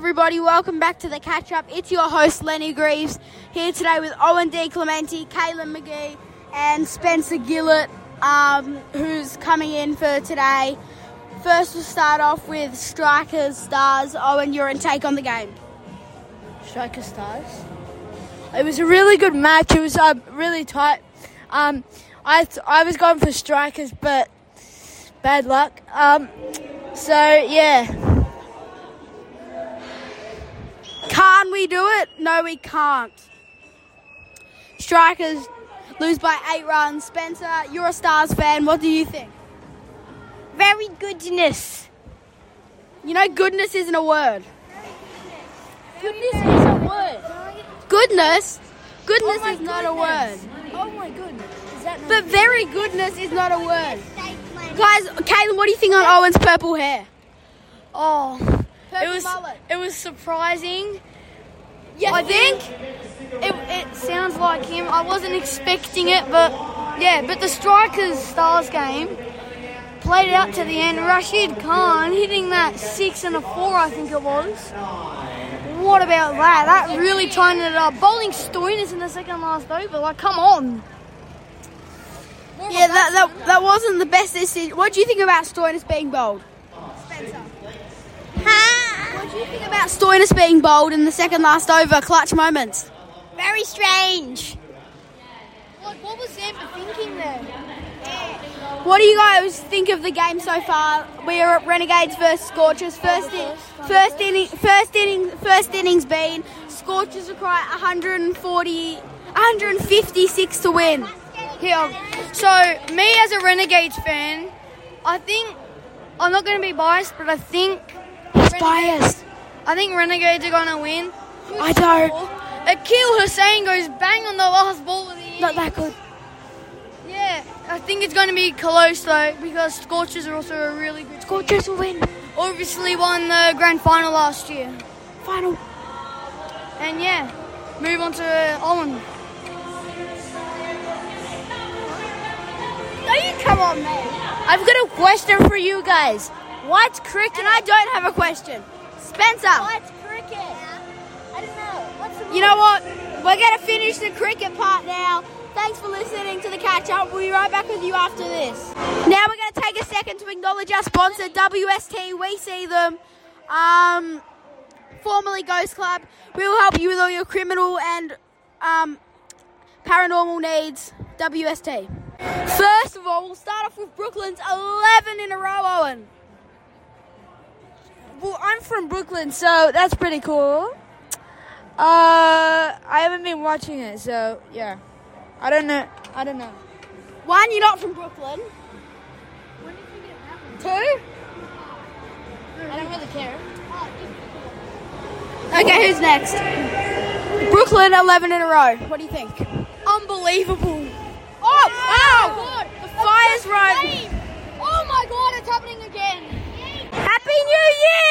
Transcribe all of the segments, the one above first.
everybody. Welcome back to the catch up. It's your host, Lenny Greaves, here today with Owen D. Clementi, Kaylin McGee, and Spencer Gillett, um, who's coming in for today. First, we'll start off with Strikers Stars. Owen, your take on the game. Strikers Stars. It was a really good match. It was uh, really tight. Um, I th- I was going for strikers, but bad luck. Um, so yeah, Can we do it? No, we can't. Strikers lose by eight runs. Spencer, you're a Stars fan. What do you think? Very goodness. You know, goodness isn't a word. goodness is a word. Goodness? Goodness Oh is not a word. Oh my goodness. Is that not But very goodness is not a word. Guys, Caitlin, what do you think on Owen's purple hair? Oh, Purple it was mullet. it was surprising. I think it, it sounds like him. I wasn't expecting it, but yeah. But the Strikers Stars game played out to the end. Rashid Khan hitting that six and a four, I think it was. What about that? That really tightened it up. Bowling Stoinis in the second last over. Like, come on. Yeah, that, that that wasn't the best decision. What do you think about Stoinis being bold? Spencer. What do you think about Stoinis being bold in the second last over clutch moments? Very strange. Like, what was Zampa thinking there? What do you guys think of the game so far? We are at Renegades versus Scorchers. First, in, first inning, first inning, first innings been Scorchers require 140, 156 to win. Here, so me as a Renegades fan, I think I'm not going to be biased, but I think He's biased. I think Renegades are going to win. I don't. Akeal Hosein goes bang on the last ball of the inning. Not that good. Yeah, I think it's going to be close though because Scorchers are also a really good. Scorchers will win. Obviously won the grand final last year, Final. and yeah, move on to Owen. No, you come on, man. I've got a question for you guys. What's cricket? And I don't have a question. Spencer. What's cricket? I don't know. What's the You know what? We're going to finish the cricket part now. Thanks for listening to the catch up. We'll be right back with you after this. Now we're going to take a second to acknowledge our sponsor, WST. We see them. Um, formerly Ghost Club. We will help you with all your criminal and um, paranormal needs. WST. First of all, we'll start off with Brooklyn's 11 in a row, Owen. Well, I'm from Brooklyn, so that's pretty cool. Uh, I haven't been watching it, so yeah, I don't know. I don't know. One, you're not from Brooklyn. Two, I don't really care. Okay, who's next? Brooklyn, 11 in a row. What do you think? Unbelievable. Oh, wow! The fire's right. Oh my god, it's happening again. Happy New Year's!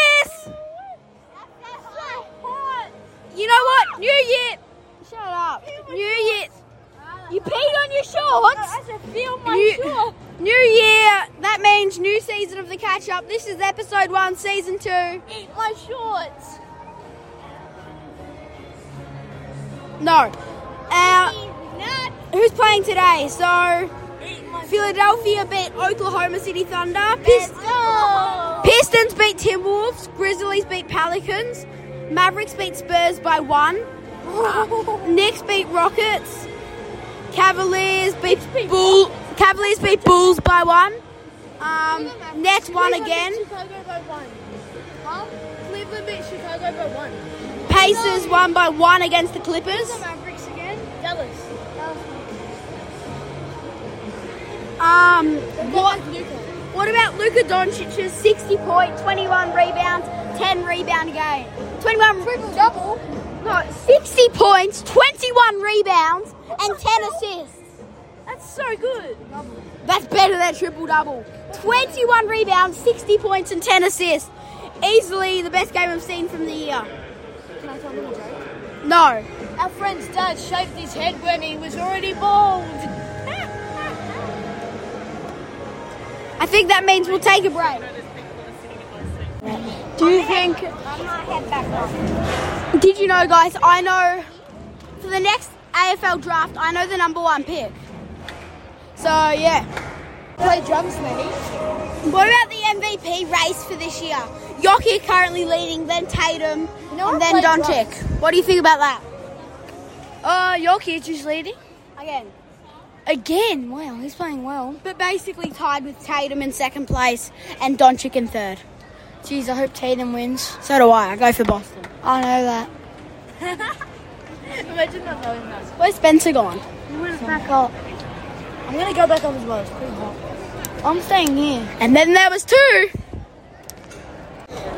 You know what? New Year. Shut up. New Year. You peed on your shorts. feel New, New Year. That means new season of the catch up. This is episode one, season two. Eat my shorts. No. Uh, who's playing today? So, Philadelphia beat Oklahoma City Thunder. Pist- Pistons beat Timberwolves. Grizzlies beat Pelicans. Mavericks beat Spurs by one. Knicks beat Rockets. Cavaliers beat Bull. Cavaliers beat Bulls by one. Um, Nets won again. Chicago by one. Huh? Cleveland beat Chicago by one. Pacers won by one against the Clippers. Mavericks again. Dallas. Um, what? What about Luka Doncic's 60 point, 21 rebounds, 10 rebound game? 21 Triple double. No, 60 points, 21 rebounds, and 10 assists. That's so good. That's better than triple double. 21 rebounds, 60 points, and 10 assists. Easily the best game I've seen from the year. Can I tell them a joke? No. Our friend's dad shaved his head when he was already bald. I think that means we'll take a break. Do you think? I'm gonna head back on. Did you know, guys? I know for the next AFL draft, I know the number one pick. So yeah. Play drums, maybe. What about the MVP race for this year? Yoki currently leading, then Tatum, know, and then Doncic. What do you think about that? Uh, Jokic is leading. Again. Again, wow, he's playing well. But basically tied with Tatum in second place and Doncic in third. Jeez, I hope Tatum wins. So do I. I go for Boston. I know that. Imagine not knowing that. Where's Spencer gone? He went back up. I'm gonna go back up as well. It's pretty hot. I'm staying here. And then there was two.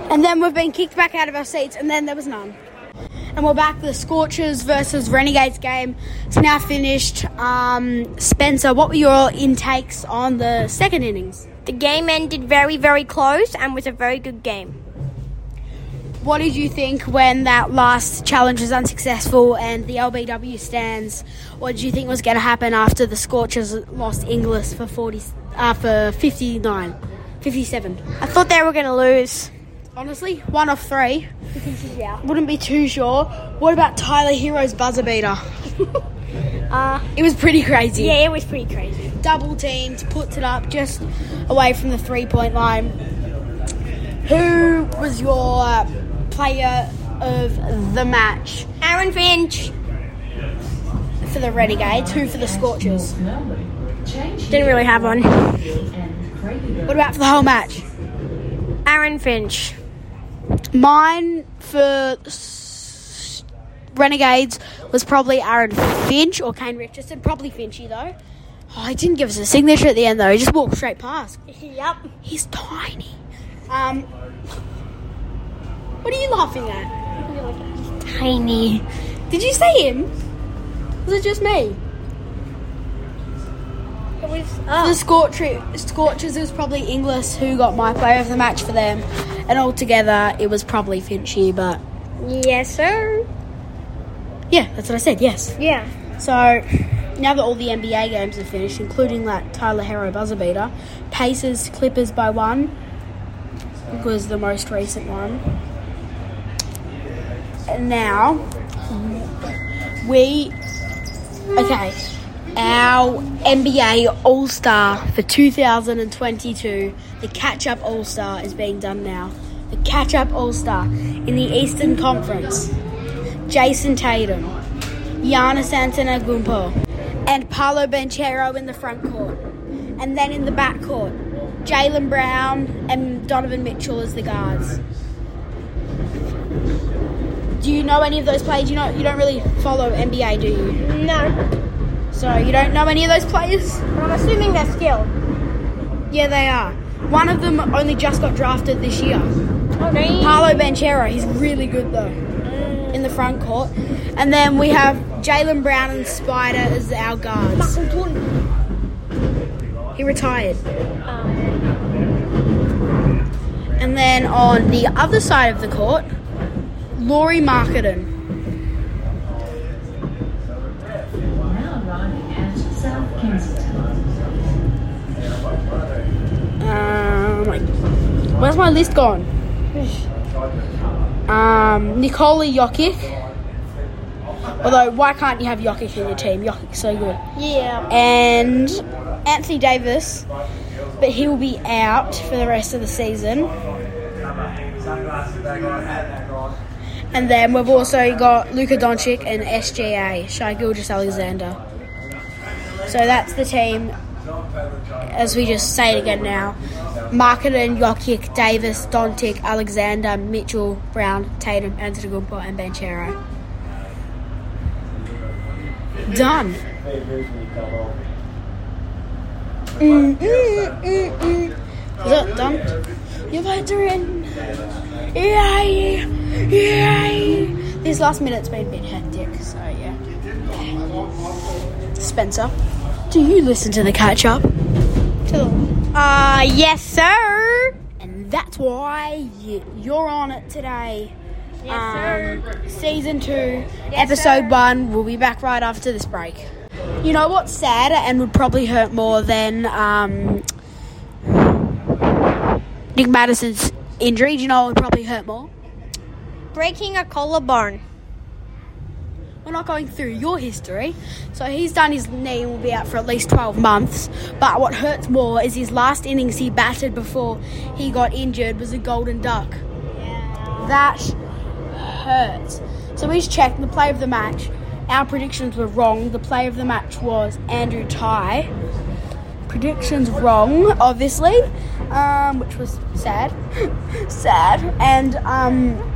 And then we've been kicked back out of our seats, and then there was none. And we're back. The Scorchers versus Renegades game. It's now finished. Um, Spencer, what were your intakes on the second innings? The game ended very, very close and was a very good game. What did you think when that last challenge was unsuccessful and the LBW stands? What did you think was going to happen after the Scorchers lost Inglis for 40, uh, for 59, 57? I thought they were gonna lose. Honestly, one off three. yeah. Wouldn't be too sure. What about Tyler Herro's buzzer beater? Uh, It was pretty crazy. yeah, it was pretty crazy. Double teamed, puts it up just away from the three point line. Who was your player of the match Aaron Finch for the Renegades? Who for the Scorchers? didn't really have one. What about for the whole match? Aaron Finch. Mine for s- Renegades was probably Aaron Finch or Kane Richardson. Probably Finchy though. Oh, he didn't give us a signature at the end though. He just walked straight past. Yep. He's tiny. Um, what are you laughing at? Tiny. Did you see him? Was it just me? It was. The Scorcher, Scorchers, it was probably Inglis who got my player of the match for them. And altogether, it was probably Finchy, but Yes, sir. yeah, that's what I said, yes. Yeah. So, now that all the NBA games are finished, including that Tyler Herro buzzer beater, Pacers Clippers by one was the most recent one. Now, we. Okay, our NBA All Star for 2022, the catch up All Star is being done now. The catch up All Star in the Eastern Conference. Jayson Tatum, Giannis Antetokounmpo, and Paolo Banchero in the front court, and then in the back court, Jaylen Brown and Donovan Mitchell as the guards. Do you know any of those players? You know you don't really follow NBA, do you? No. So you don't know any of those players? But I'm assuming they're skilled. Yeah, they are. One of them only just got drafted this year. Oh, no. Paolo Banchero, he's really good though mm. in the front court. And then we have Jaylen Brown and Spider as our guards. He retired. Oh. And then on the other side of the court, Lauri Markkanen. Now arriving at South Kensington. Um, where's my list gone? Um, Nikola Jokic. Although, why can't you have Jokic in your team? Jokic's so good. Yeah. and Anthony Davis, but he will be out for the rest of the season. And then we've also got Luka Doncic and SGA, Shai Gilgeous-Alexander. So that's the team. As we just say it again now, Markkanen, Jokic, Davis, Doncic, Alexander, Mitchell, Brown, Tatum, Antetokounmpo, and Banchero. Done. Mm, mm. Is that done? Your votes are in. Yay! Yay! These last minute's been a bit hectic, so yeah. Spencer, do you listen to the catch up? Uh, yes, sir. And that's why you're on it today. Yes, sir. Um, season two, episode sir. one. We'll be back right after this break. You know what's sad and would probably hurt more than um, Nick Madison's injury? Do you know what would probably hurt more? Breaking a collarbone. We're not going through your history. So he's done his knee will be out for at least 12 months. But what hurts more is his last innings he batted before he got injured was a golden duck. That hurts. So he's checked the play of the match. Our predictions were wrong. The play of the match was Andrew Tye. Predictions wrong, obviously, um, which was sad. sad. And um,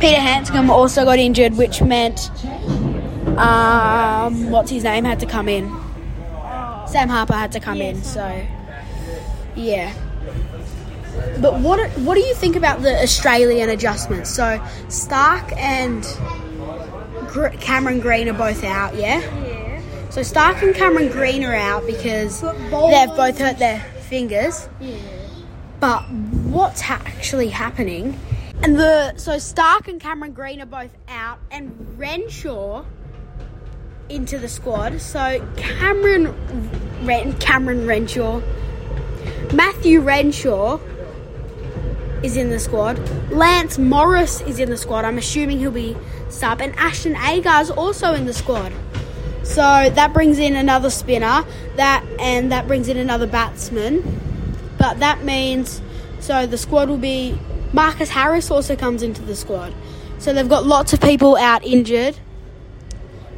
Peter Handscomb also got injured, which meant um, what's his name had to come in. Sam Harper had to come in. So yeah. But what what do you think about the Australian adjustments? So Starc and Gr- Cameron Green are both out. Yeah. Yeah. So Starc and Cameron Green are out because they've both hurt their fingers. But what's ha- actually happening? And the so Starc and Cameron Green are both out, and Renshaw into the squad. So Cameron Ren, Cameron Renshaw, Matthew Renshaw is in the squad. Lance Morris is in the squad. I'm assuming he'll be sub, and Ashton Agar is also in the squad. So that brings in another spinner. That and that brings in another batsman. But that means so the squad will be Marcus Harris also comes into the squad. So they've got lots of people out injured.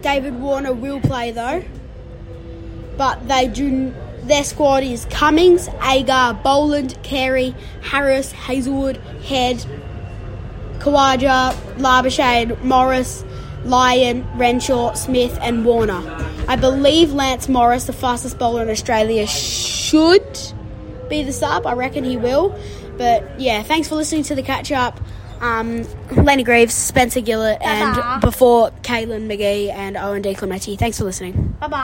David Warner will play though. But they do their squad is Cummins, Agar, Boland, Carey, Harris, Hazlewood, Head, Khawaja, Labuschagne, Morris, Lyon, Renshaw, Smith, and Warner. I believe Lance Morris, the fastest bowler in Australia, should be the sub. I reckon he will. But yeah, thanks for listening to the catch up. Um, Lenny Greaves, Spencer Gillett, and before Caitlin McGee and Owen D. Clementi. Thanks for listening. Bye bye.